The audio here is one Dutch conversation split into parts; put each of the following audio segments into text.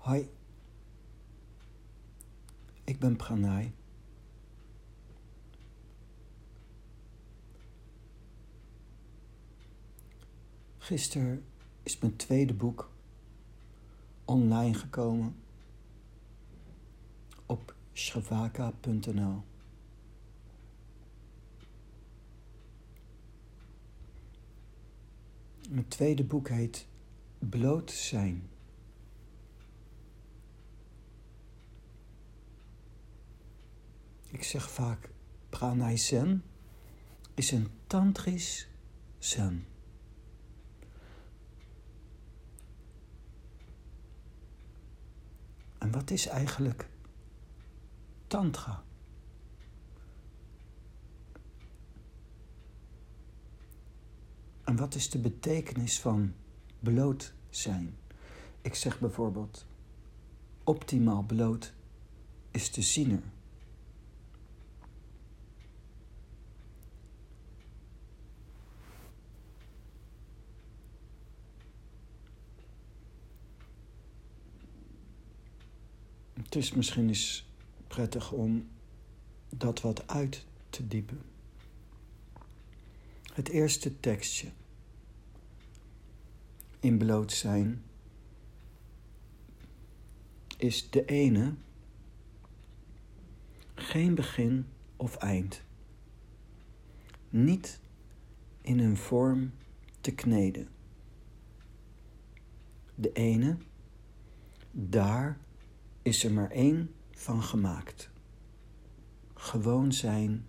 Hoi, ik ben Pranay. Gisteren is mijn tweede boek online gekomen op shavaka.nl. Mijn tweede boek heet Bloot zijn. Ik zeg vaak, pranay is een tantrisch zen. En wat is eigenlijk tantra? En wat is de betekenis van bloot zijn? Ik zeg bijvoorbeeld, optimaal bloot is de ziener. Het is misschien eens prettig om dat wat uit te diepen. Het eerste tekstje in bloot zijn is de ene geen begin of eind. Niet in een vorm te kneden. De ene, daar is er maar één van gemaakt. Gewoon zijn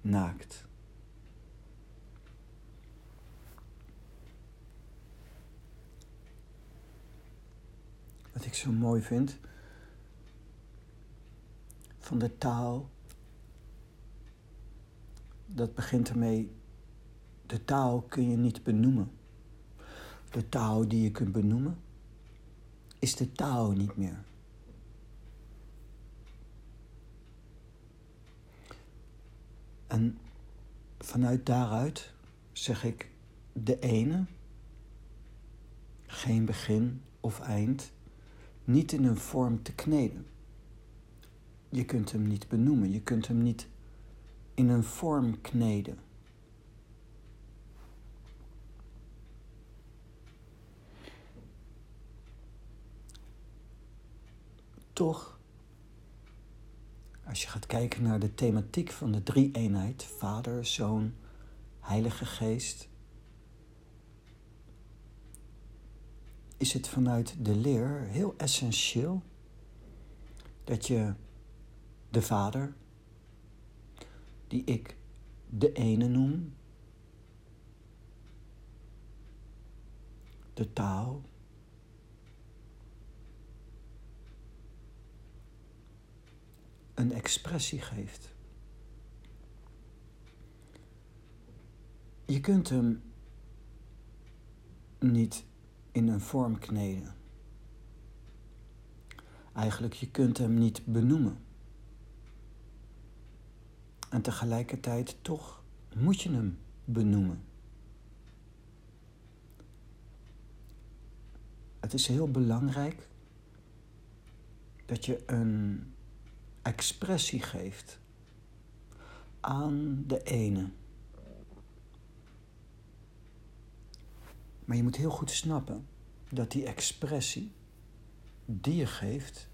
naakt. Wat ik zo mooi vind van de taal, dat begint ermee, de taal kun je niet benoemen. De taal die je kunt benoemen, is de taal niet meer. En vanuit daaruit zeg ik de ene, geen begin of eind, niet in een vorm te kneden. Je kunt hem niet benoemen, je kunt hem niet in een vorm kneden. Toch, als je gaat kijken naar de thematiek van de drie-eenheid, Vader, Zoon, Heilige Geest, is het vanuit de leer heel essentieel dat je de Vader, die ik de ene noem, de taal, een expressie geeft. Je kunt hem niet in een vorm kneden. Eigenlijk, je kunt hem niet benoemen. En tegelijkertijd toch moet je hem benoemen. Het is heel belangrijk dat je een expressie geeft aan de ene. Maar je moet heel goed snappen dat die expressie die je geeft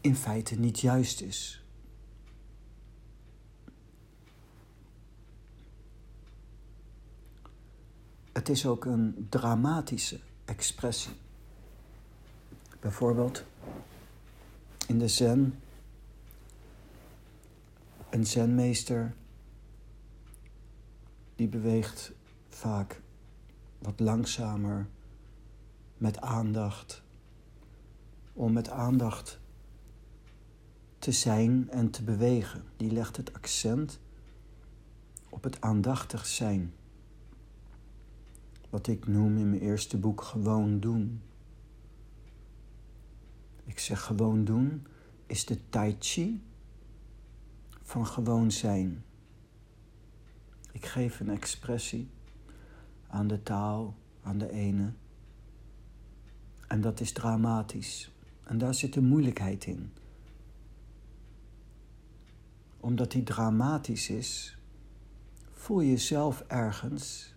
in feite niet juist is. Het is ook een dramatische expressie. Bijvoorbeeld in de zen, een zenmeester die beweegt vaak wat langzamer met aandacht. Om met aandacht te zijn en te bewegen. Die legt het accent op het aandachtig zijn. Wat ik noem in mijn eerste boek gewoon doen. Ik zeg gewoon doen is de tai chi van gewoon zijn. Ik geef een expressie aan de taal, aan de ene. En dat is dramatisch. En daar zit de moeilijkheid in. Omdat die dramatisch is, voel je zelf ergens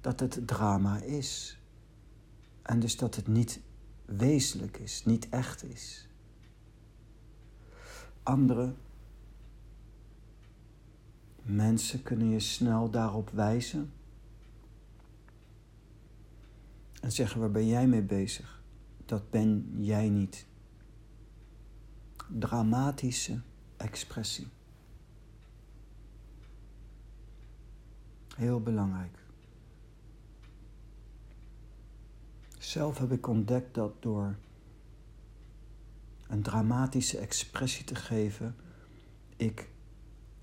dat het drama is. En dus dat het niet wezenlijk is, niet echt is. Andere mensen kunnen je snel daarop wijzen en zeggen: waar ben jij mee bezig? Dat ben jij niet. Dramatische expressie. Heel belangrijk. Zelf heb ik ontdekt dat door een dramatische expressie te geven, ik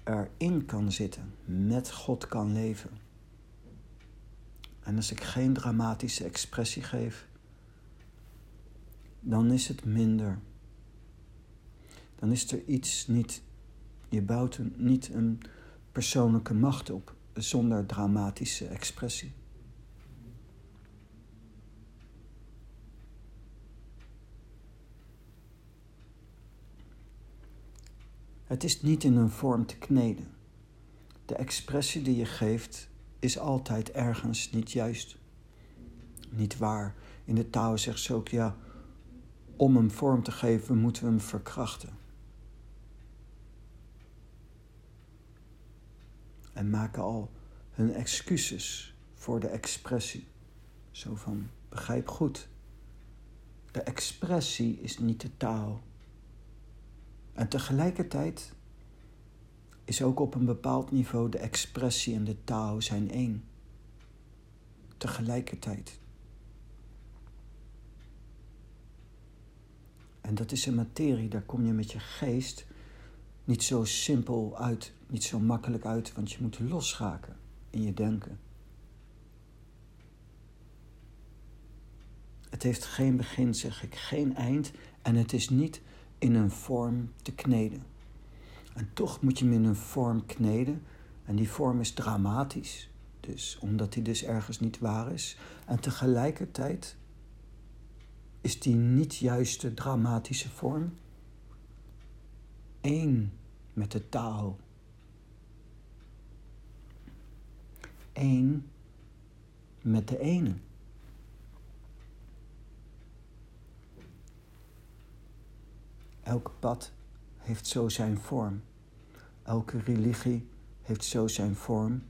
erin kan zitten, met God kan leven. En als ik geen dramatische expressie geef, dan is het minder. Dan is er iets niet, je bouwt niet een persoonlijke macht op zonder dramatische expressie. Het is niet in een vorm te kneden. De expressie die je geeft is altijd ergens niet juist. Niet waar. In de taal zegt ze ook ja, om hem vorm te geven moeten we hem verkrachten. En maken al hun excuses voor de expressie. Zo van, begrijp goed. De expressie is niet de taal. En tegelijkertijd is ook op een bepaald niveau de expressie en de taal zijn één. Tegelijkertijd. En dat is een materie, daar kom je met je geest niet zo simpel uit, niet zo makkelijk uit, want je moet losraken in je denken. Het heeft geen begin, zeg ik, geen eind en het is niet in een vorm te kneden. En toch moet je hem in een vorm kneden. En die vorm is dramatisch. Dus omdat die dus ergens niet waar is. En tegelijkertijd is die niet juiste dramatische vorm één met de taal. Eén met de ene. Elk pad heeft zo zijn vorm. Elke religie heeft zo zijn vorm.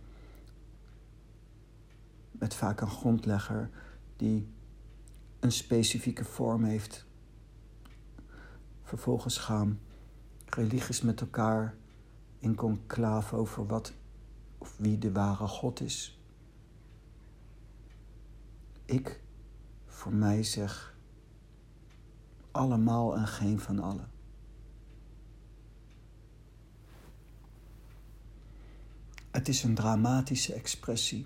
Met vaak een grondlegger die een specifieke vorm heeft. Vervolgens gaan religies met elkaar in conclave over wat of wie de ware God is. Ik voor mij zeg allemaal en geen van allen. Het is een dramatische expressie,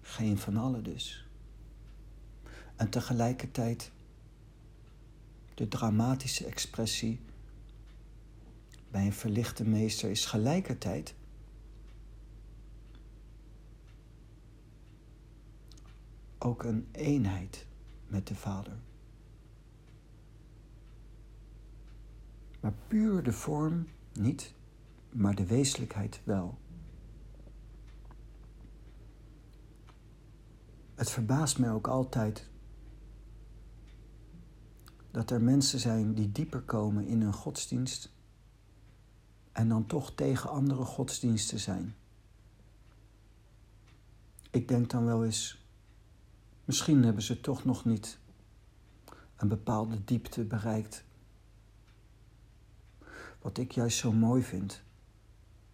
geen van allen dus. En tegelijkertijd de dramatische expressie bij een verlichte meester is gelijkertijd ook een eenheid met de Vader. Maar puur de vorm niet, maar de wezenlijkheid wel. Het verbaast mij ook altijd dat er mensen zijn die dieper komen in hun godsdienst en dan toch tegen andere godsdiensten zijn. Ik denk dan wel eens, misschien hebben ze toch nog niet een bepaalde diepte bereikt. Wat ik juist zo mooi vind,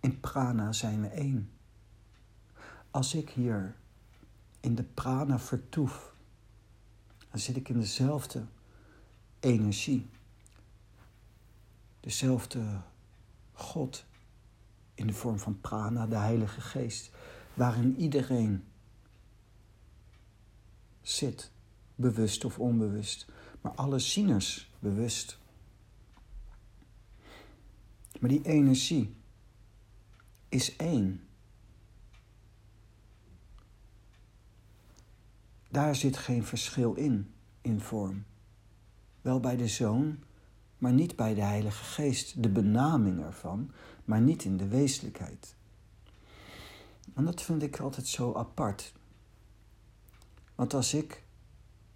in prana zijn we één. Als ik hier in de prana vertoef, dan zit ik in dezelfde energie. Dezelfde God in de vorm van prana, de Heilige Geest, waarin iedereen zit, bewust of onbewust, maar alle zieners bewust. Maar die energie is één. daar zit geen verschil in, in vorm. Wel bij de Zoon, maar niet bij de Heilige Geest, de benaming ervan, maar niet in de wezenlijkheid. En dat vind ik altijd zo apart. Want als ik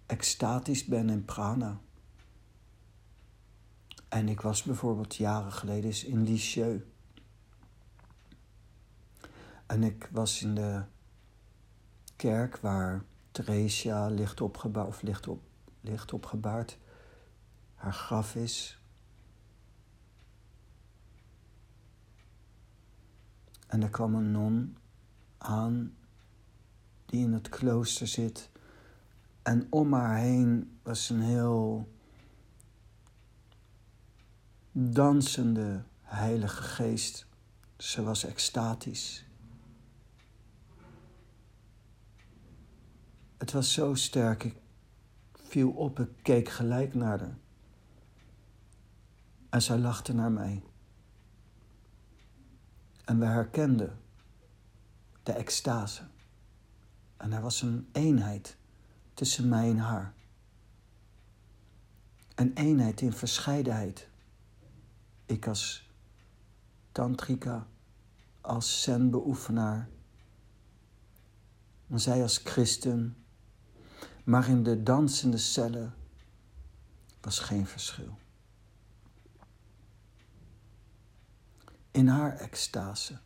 extatisch ben in prana, en ik was bijvoorbeeld jaren geleden in Lisieux, en ik was in de kerk waar Theresia ligt opgebaard, of ligt, op, ligt opgebaard, haar graf is. En er kwam een non aan die in het klooster zit. En om haar heen was een heel dansende Heilige Geest. Ze was extatisch. Het was zo sterk. Ik viel op, ik keek gelijk naar haar. En zij lachte naar mij. En we herkenden de extase. En er was een eenheid tussen mij en haar. Een eenheid in verscheidenheid. Ik als tantrika, als zen-beoefenaar. En zij als christen. Maar in de dansende cellen was geen verschil. In haar extase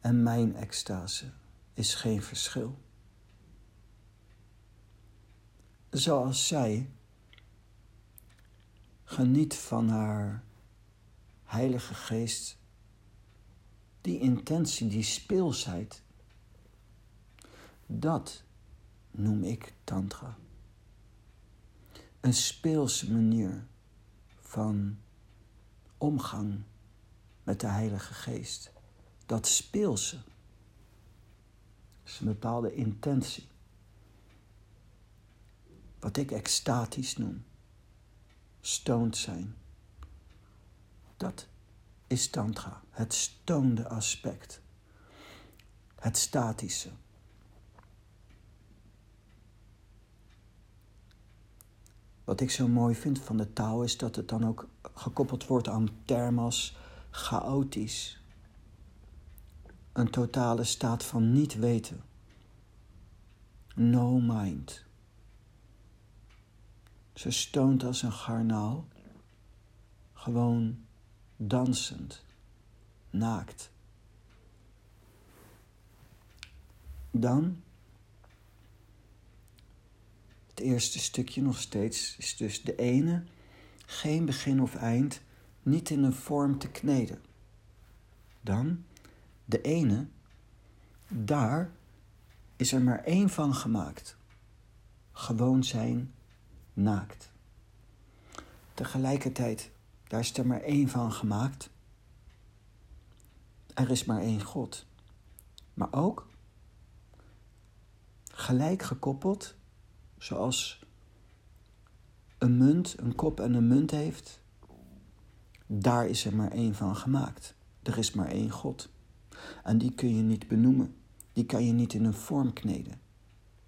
en mijn extase is geen verschil. Zoals zij geniet van haar Heilige Geest, die intentie, die speelsheid, dat noem ik Tantra. Een speelse manier van omgang met de Heilige Geest. Dat speelse is een bepaalde intentie. Wat ik extatisch noem. Stoned zijn. Dat is Tantra, het stoonde aspect. Het statische. Wat ik zo mooi vind van de taal is dat het dan ook gekoppeld wordt aan termas chaotisch. Een totale staat van niet weten. No mind. Ze stoont als een garnaal, gewoon dansend, naakt. Dan, het eerste stukje nog steeds, is dus de ene, geen begin of eind, niet in een vorm te kneden. Dan, de ene, daar is er maar één van gemaakt. Gewoon zijn naakt. Tegelijkertijd, daar is er maar één van gemaakt. Er is maar één God. Maar ook gelijk gekoppeld, zoals een munt een kop en een munt heeft, daar is er maar één van gemaakt. Er is maar één God. En die kun je niet benoemen. Die kan je niet in een vorm kneden.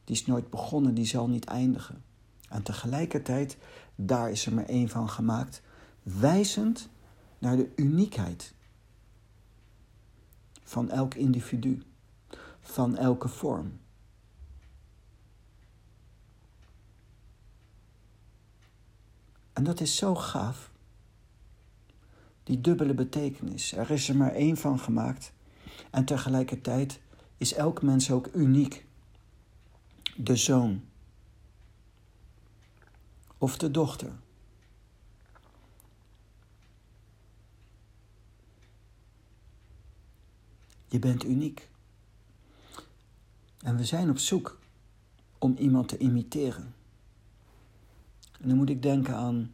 Die is nooit begonnen, die zal niet eindigen. En tegelijkertijd, daar is er maar één van gemaakt, wijzend naar de uniekheid van elk individu, van elke vorm. En dat is zo gaaf. Die dubbele betekenis. Er is er maar één van gemaakt. En tegelijkertijd is elk mens ook uniek. De zoon. Of de dochter. Je bent uniek. En we zijn op zoek om iemand te imiteren. En dan moet ik denken aan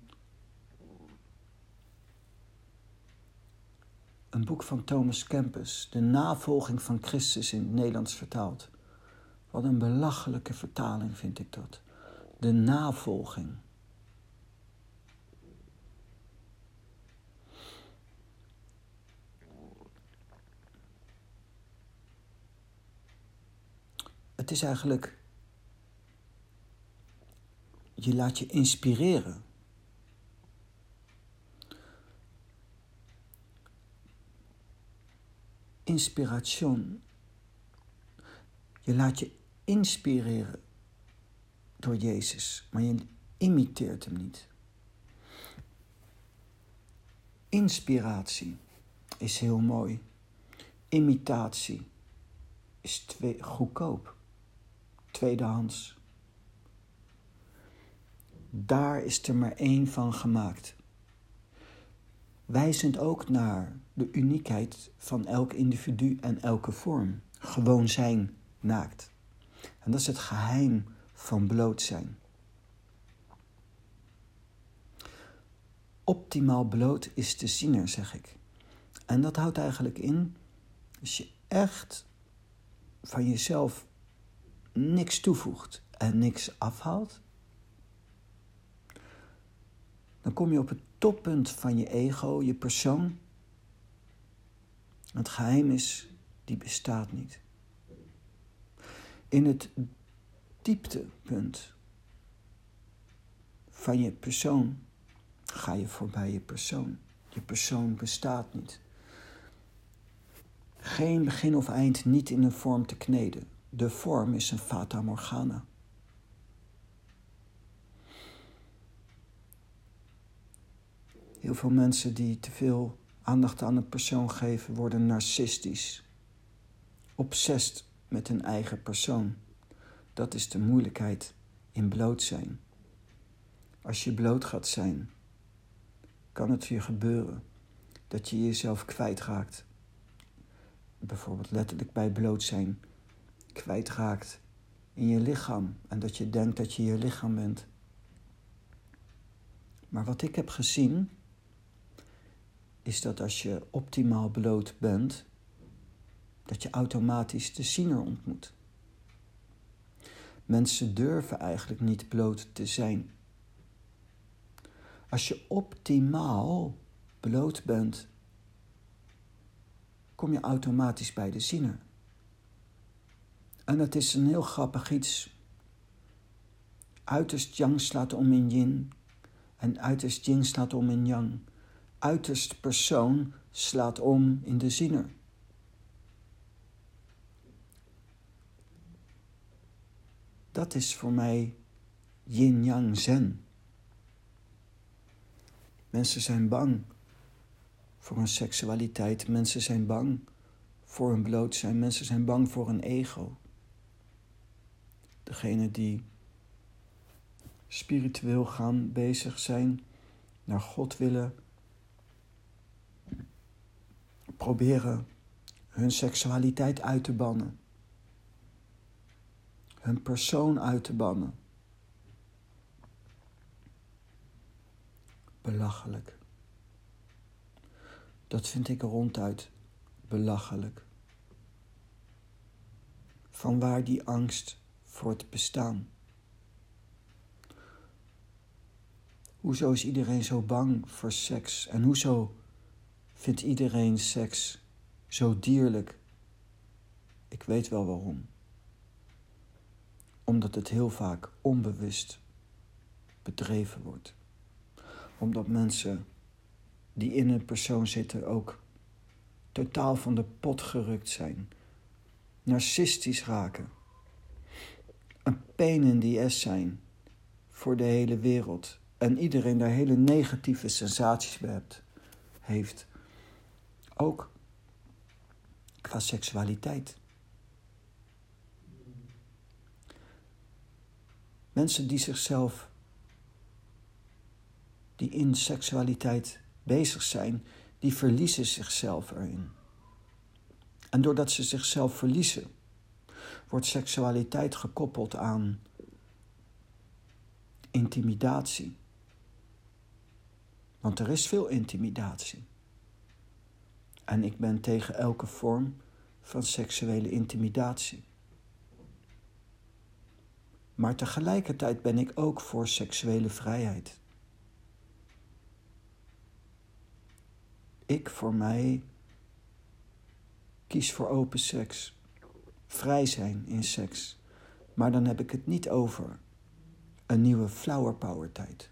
een boek van Thomas Kempis, De navolging van Christus in het Nederlands vertaald. Wat een belachelijke vertaling vind ik dat. De navolging. Het is eigenlijk je laat je inspireren. Inspiration. Je laat je inspireren door Jezus, maar je imiteert hem niet. Inspiratie is heel mooi. Imitatie is twee, goedkoop, tweedehands. Daar is er maar één van gemaakt. Wijzend ook naar de uniekheid van elk individu en elke vorm. Gewoon zijn naakt. En dat is het geheim van bloot zijn. Optimaal bloot is de ziener, zeg ik. En dat houdt eigenlijk in, als je echt van jezelf niks toevoegt en niks afhaalt, dan kom je op het toppunt van je ego, je persoon. Het geheim is, die bestaat niet. In het dieptepunt van je persoon ga je voorbij je persoon. Je persoon bestaat niet. Geen begin of eind niet in een vorm te kneden. De vorm is een fata morgana. Heel veel mensen die te veel aandacht aan een persoon geven, worden narcistisch. Obsessed met hun eigen persoon. Dat is de moeilijkheid in bloot zijn. Als je bloot gaat zijn, kan het je gebeuren dat je jezelf kwijtraakt. Bijvoorbeeld letterlijk bij bloot zijn, kwijtraakt in je lichaam en dat je denkt dat je je lichaam bent. Maar wat ik heb gezien, is dat als je optimaal bloot bent, dat je automatisch de ziener ontmoet. Mensen durven eigenlijk niet bloot te zijn. Als je optimaal bloot bent, kom je automatisch bij de ziener. En dat is een heel grappig iets. Uiterst yang slaat om in yin en uiterst yin slaat om in yang. Uiterst persoon slaat om in de ziener. Dat is voor mij yin-yang zen. Mensen zijn bang voor hun seksualiteit. Mensen zijn bang voor hun bloot zijn. Mensen zijn bang voor een ego. Degene die spiritueel gaan bezig zijn, naar God willen, proberen hun seksualiteit uit te bannen hun persoon uit te bannen. Belachelijk. Dat vind ik ronduit belachelijk. Van waar die angst voor het bestaan? Hoezo is iedereen zo bang voor seks? En hoezo vindt iedereen seks zo dierlijk? Ik weet wel waarom omdat het heel vaak onbewust bedreven wordt. Omdat mensen die in een persoon zitten ook totaal van de pot gerukt zijn, narcistisch raken, in the ass zijn voor de hele wereld en iedereen daar hele negatieve sensaties bij heeft. Ook qua seksualiteit. Mensen die zichzelf, die in seksualiteit bezig zijn, die verliezen zichzelf erin. En doordat ze zichzelf verliezen, wordt seksualiteit gekoppeld aan intimidatie. Want er is veel intimidatie. En ik ben tegen elke vorm van seksuele intimidatie. Maar tegelijkertijd ben ik ook voor seksuele vrijheid. Ik voor mij kies voor open seks. Vrij zijn in seks. Maar dan heb ik het niet over een nieuwe flower power tijd.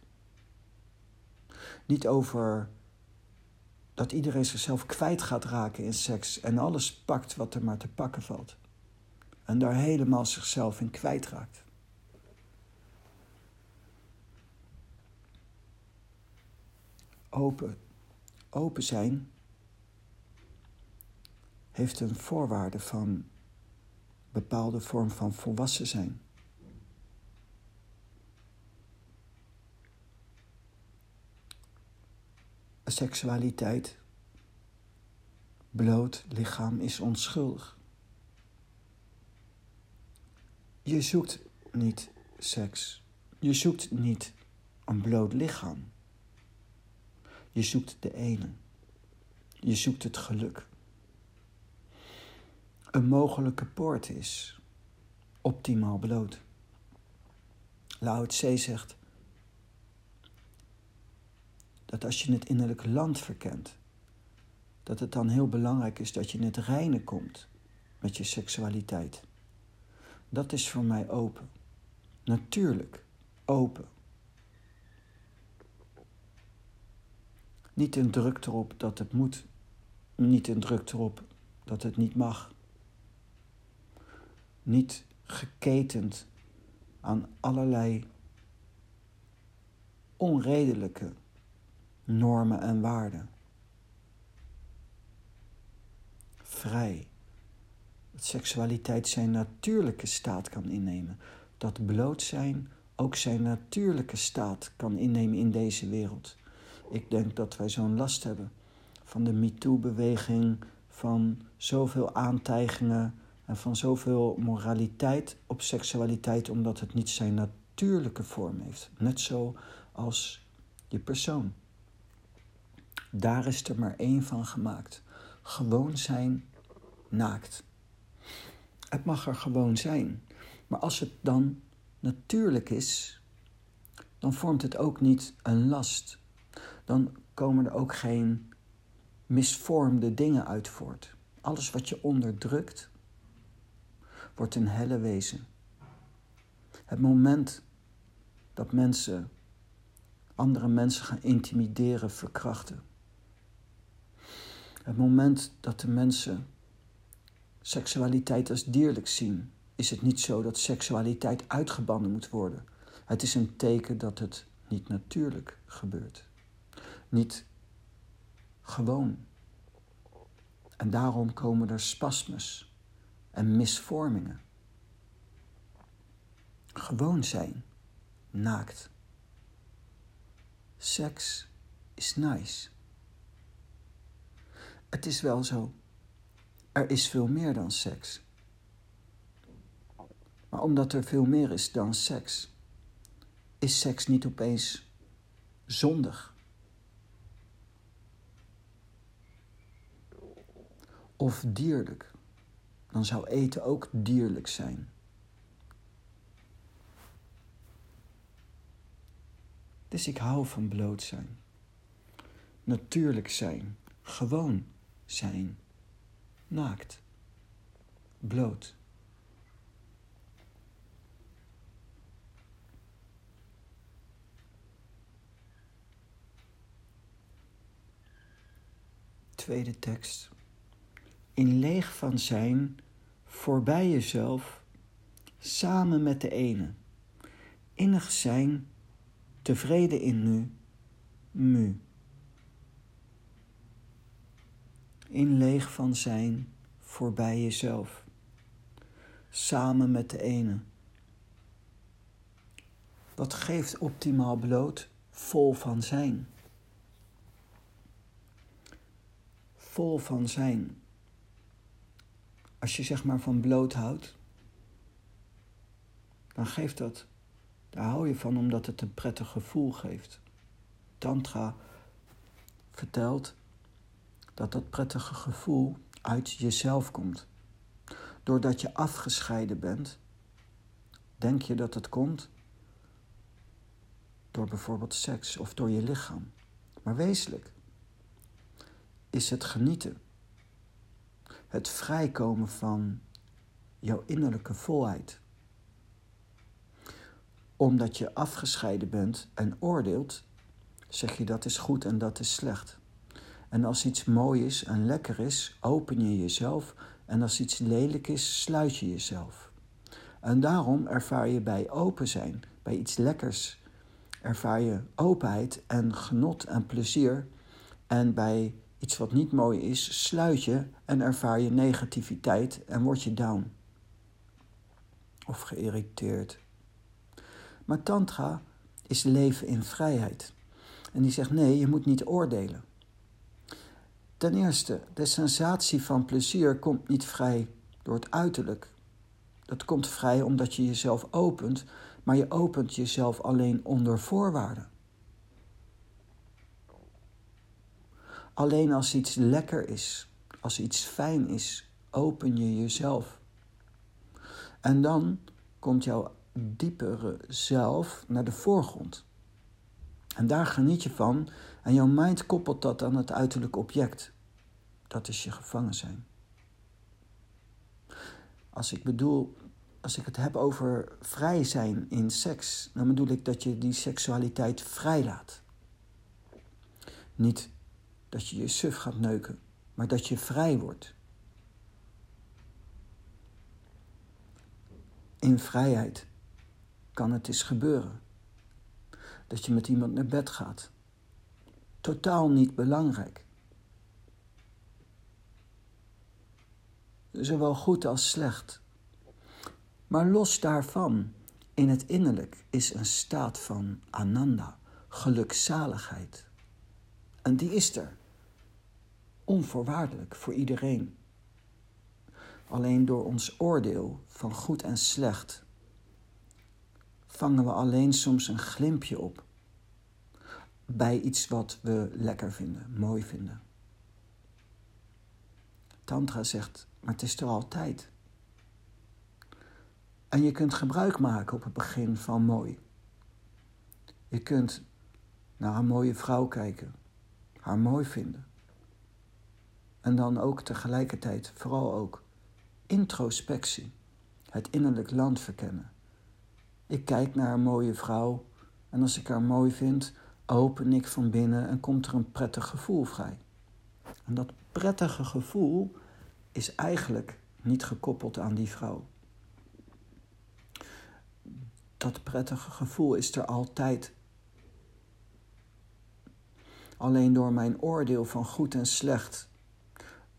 Niet over dat iedereen zichzelf kwijt gaat raken in seks en alles pakt wat er maar te pakken valt. En daar helemaal zichzelf in kwijtraakt. Open, open zijn heeft een voorwaarde van bepaalde vorm van volwassen zijn. Seksualiteit, bloot lichaam is onschuldig. Je zoekt niet seks. Je zoekt niet een bloot lichaam. Je zoekt de ene. Je zoekt het geluk. Een mogelijke poort is optimaal bloot. Lao Tse zegt dat als je het innerlijke land verkent, dat het dan heel belangrijk is dat je in het reine komt met je seksualiteit. Dat is voor mij open. Natuurlijk open. Niet een druk erop dat het moet. Niet een druk erop dat het niet mag. Niet geketend aan allerlei onredelijke normen en waarden. Vrij. Dat seksualiteit zijn natuurlijke staat kan innemen. Dat bloot zijn ook zijn natuurlijke staat kan innemen in deze wereld. Ik denk dat wij zo'n last hebben van de MeToo-beweging, van zoveel aantijgingen en van zoveel moraliteit op seksualiteit, omdat het niet zijn natuurlijke vorm heeft. Net zo als je persoon. Daar is er maar één van gemaakt. Gewoon zijn naakt. Het mag er gewoon zijn. Maar als het dan natuurlijk is, dan vormt het ook niet een last. Dan komen er ook geen misvormde dingen uit voort. Alles wat je onderdrukt, wordt een helle wezen. Het moment dat mensen andere mensen gaan intimideren, verkrachten. Het moment dat de mensen seksualiteit als dierlijk zien, is het niet zo dat seksualiteit uitgebannen moet worden. Het is een teken dat het niet natuurlijk gebeurt. Niet gewoon. En daarom komen er spasmes en misvormingen. Gewoon zijn, naakt. Seks is nice. Het is wel zo. Er is veel meer dan seks. Maar omdat er veel meer is dan seks, is seks niet opeens zondig. Of dierlijk. Dan zou eten ook dierlijk zijn. Dus ik hou van bloot zijn. Natuurlijk zijn. Gewoon zijn. Naakt. Bloot. Tweede tekst. In leeg van zijn, voorbij jezelf, samen met de ene. Innig zijn, tevreden in nu, mu. In leeg van zijn, voorbij jezelf, samen met de ene. Wat geeft optimaal bloot? Vol van zijn. vol van zijn. Als je zeg maar van bloot houdt, dan geeft dat, daar hou je van omdat het een prettig gevoel geeft. Tantra vertelt dat dat prettige gevoel uit jezelf komt. Doordat je afgescheiden bent, denk je dat het komt door bijvoorbeeld seks of door je lichaam. Maar wezenlijk, is het genieten. Het vrijkomen van jouw innerlijke volheid. omdat je afgescheiden bent en oordeelt, zeg je dat is goed en dat is slecht. En als iets mooi is en lekker is, open je jezelf. En als iets lelijk is, sluit je jezelf. En daarom ervaar je bij open zijn, bij iets lekkers, ervaar je openheid en genot en plezier. En bij iets wat niet mooi is, sluit je en ervaar je negativiteit en word je down. Of geïrriteerd. Maar Tantra is leven in vrijheid. En die zegt nee, je moet niet oordelen. Ten eerste, de sensatie van plezier komt niet vrij door het uiterlijk. Dat komt vrij omdat je jezelf opent, maar je opent jezelf alleen onder voorwaarden. Alleen als iets lekker is, als iets fijn is, open je jezelf. En dan komt jouw diepere zelf naar de voorgrond. En daar geniet je van en jouw mind koppelt dat aan het uiterlijk object. Dat is je gevangen zijn. Als ik bedoel, als ik het heb over vrij zijn in seks, dan bedoel ik dat je die seksualiteit vrijlaat. Niet dat je je suf gaat neuken, maar dat je vrij wordt. In vrijheid kan het eens gebeuren dat je met iemand naar bed gaat. Totaal niet belangrijk. Zowel goed als slecht. Maar los daarvan, in het innerlijk, is een staat van ananda, gelukzaligheid. En die is er. Onvoorwaardelijk voor iedereen. Alleen door ons oordeel van goed en slecht vangen we alleen soms een glimpje op bij iets wat we lekker vinden, mooi vinden. Tantra zegt, maar het is er altijd. En je kunt gebruik maken op het begin van mooi. Je kunt naar een mooie vrouw kijken, haar mooi vinden. En dan ook tegelijkertijd, vooral ook, introspectie, het innerlijk land verkennen. Ik kijk naar een mooie vrouw en als ik haar mooi vind, open ik van binnen en komt er een prettig gevoel vrij. En dat prettige gevoel is eigenlijk niet gekoppeld aan die vrouw. Dat prettige gevoel is er altijd. Alleen door mijn oordeel van goed en slecht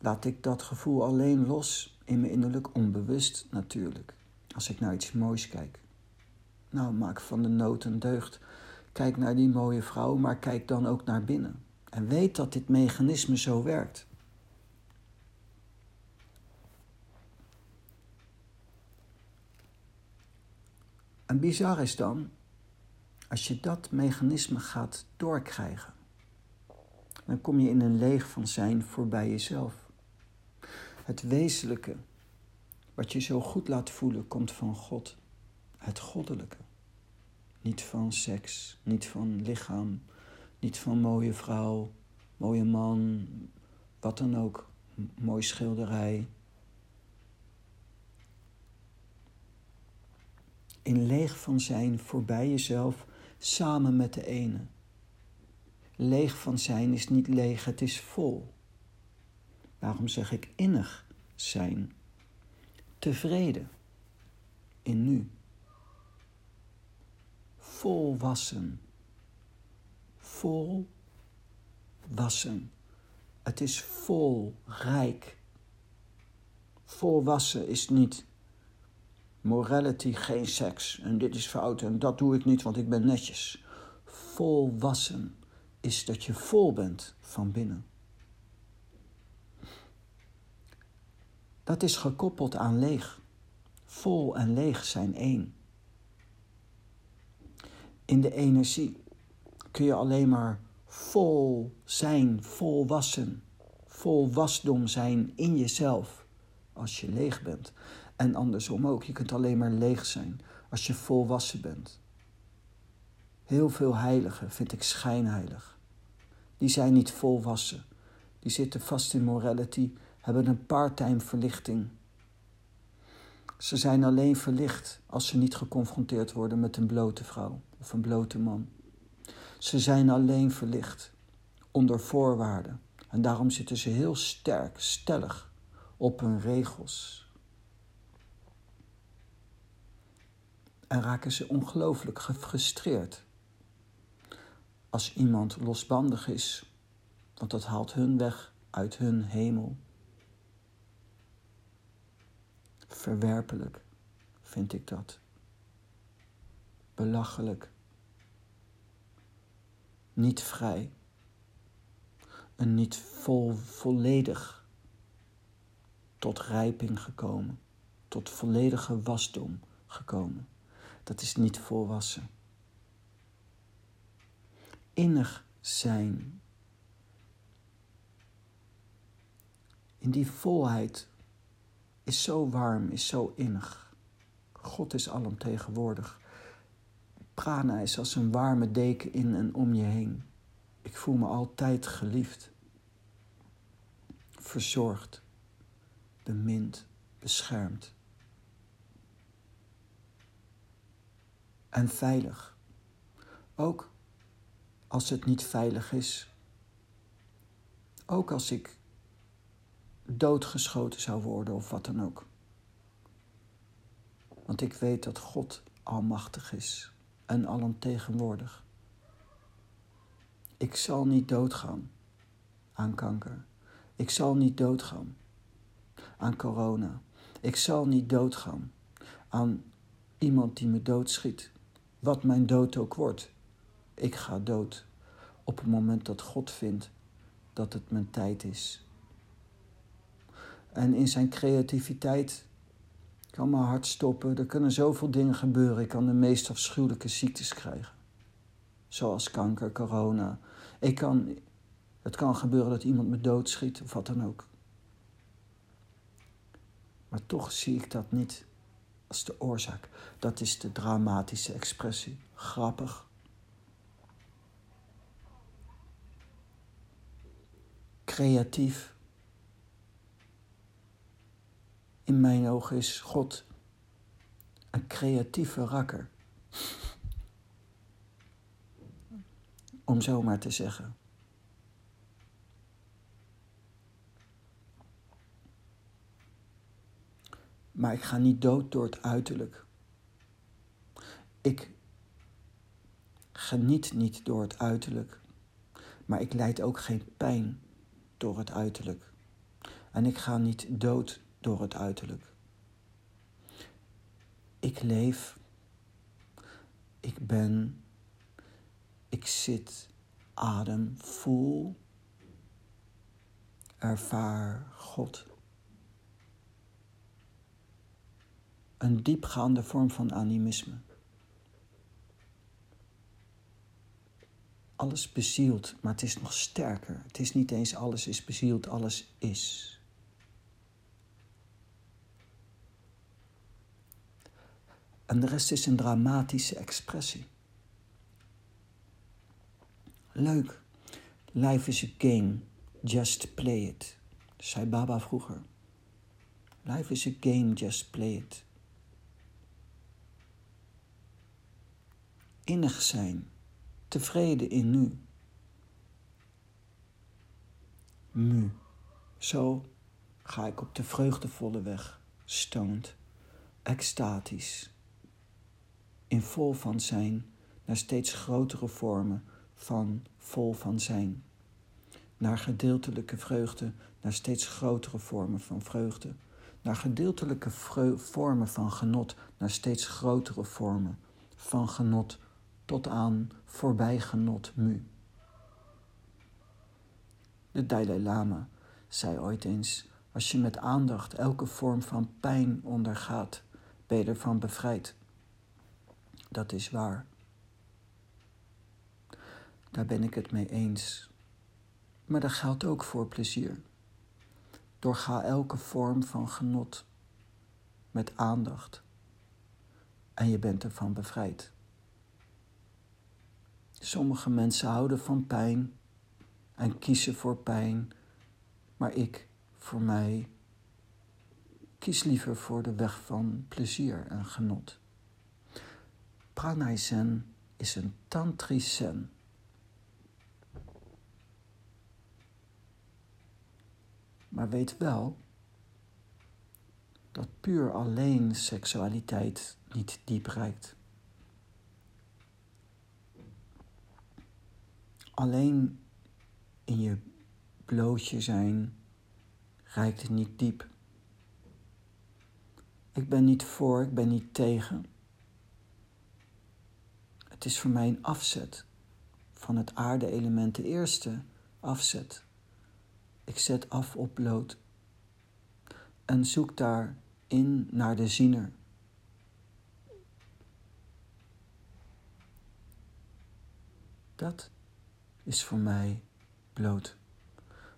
laat ik dat gevoel alleen los in mijn innerlijk onbewust natuurlijk. Als ik naar iets moois kijk. Nou, maak van de nood een deugd. Kijk naar die mooie vrouw, maar kijk dan ook naar binnen. En weet dat dit mechanisme zo werkt. En bizar is dan, als je dat mechanisme gaat doorkrijgen, dan kom je in een leeg van zijn voorbij jezelf. Het wezenlijke, wat je zo goed laat voelen, komt van God, het goddelijke. Niet van seks, niet van lichaam, niet van mooie vrouw, mooie man, wat dan ook, mooi schilderij. In leeg van zijn voorbij jezelf, samen met de ene. Leeg van zijn is niet leeg, het is vol. Waarom zeg ik innig zijn? Tevreden in nu volwassen. Volwassen. Het is vol, rijk. Volwassen is niet morality, geen seks. En dit is fout en dat doe ik niet, want ik ben netjes. Volwassen is dat je vol bent van binnen. Dat is gekoppeld aan leeg. Vol en leeg zijn één in de energie kun je alleen maar vol zijn, volwassen, vol wasdom zijn in jezelf als je leeg bent. En andersom ook, je kunt alleen maar leeg zijn als je volwassen bent. Heel veel heiligen vind ik schijnheilig. Die zijn niet volwassen. Die zitten vast in morality, hebben een part-time verlichting. Ze zijn alleen verlicht als ze niet geconfronteerd worden met een blote vrouw of een blote man. Ze zijn alleen verlicht onder voorwaarden. En daarom zitten ze heel sterk, stellig op hun regels. En raken ze ongelooflijk gefrustreerd als iemand losbandig is, want dat haalt hun weg uit hun hemel. Verwerpelijk vind ik dat. Belachelijk. Niet vrij. En niet vol, volledig tot rijping gekomen. Tot volledige wasdom gekomen. Dat is niet volwassen. Innig zijn. In die volheid is zo warm, is zo innig. God is alomtegenwoordig. Prana is als een warme deken in en om je heen. Ik voel me altijd geliefd, verzorgd, bemind, beschermd. En veilig. Ook als het niet veilig is. Ook als ik doodgeschoten zou worden of wat dan ook. Want ik weet dat God almachtig is en alomtegenwoordig. Ik zal niet doodgaan aan kanker. Ik zal niet doodgaan aan corona. Ik zal niet doodgaan aan iemand die me doodschiet. Wat mijn dood ook wordt. Ik ga dood op het moment dat God vindt dat het mijn tijd is. En in zijn creativiteit kan mijn hart stoppen. Er kunnen zoveel dingen gebeuren. Ik kan de meest afschuwelijke ziektes krijgen. Zoals kanker, corona. Ik kan, het kan gebeuren dat iemand me doodschiet of wat dan ook. Maar toch zie ik dat niet als de oorzaak. Dat is de dramatische expressie. Grappig. Creatief. In mijn ogen is God een creatieve rakker. Om zo maar te zeggen. Maar ik ga niet dood door het uiterlijk. Ik geniet niet door het uiterlijk. Maar ik leid ook geen pijn door het uiterlijk. En ik ga niet dood door het uiterlijk. Ik leef, ik ben, ik zit, adem, voel, ervaar God. Een diepgaande vorm van animisme. Alles bezielt, maar het is nog sterker. Het is niet eens alles is bezield, alles is. En de rest is een dramatische expressie. Leuk. Life is a game. Just play it. Zei Baba vroeger. Life is a game, just play it. Innig zijn, tevreden in nu. Mu. Zo ga ik op de vreugdevolle weg, stoned, extatisch in vol van zijn naar steeds grotere vormen van vol van zijn. Naar gedeeltelijke vreugde, naar steeds grotere vormen van vreugde. Naar gedeeltelijke vormen van genot, naar steeds grotere vormen van genot, tot aan voorbij genot mu. De Dalai Lama zei ooit eens: Als je met aandacht elke vorm van pijn ondergaat, ben je ervan bevrijd. Dat is waar. Daar ben ik het mee eens. Maar dat geldt ook voor plezier. Doorga elke vorm van genot met aandacht en je bent ervan bevrijd. Sommige mensen houden van pijn en kiezen voor pijn, maar ik, voor mij, kies liever voor de weg van plezier en genot. Pranay is een tantrisch zen. Maar weet wel dat puur alleen seksualiteit niet diep reikt. Alleen in je blootje zijn reikt het niet diep. Ik ben niet voor, ik ben niet tegen. Het is voor mij een afzet van het aarde-element, de eerste afzet. Ik zet af op bloot en zoek daarin naar de ziener. Dat is voor mij bloot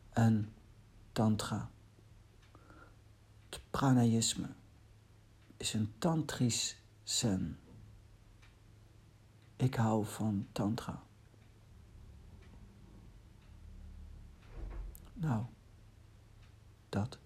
en tantra. Het pranayisme is een tantrisch zen. Ik hou van tantra. Nou, dat.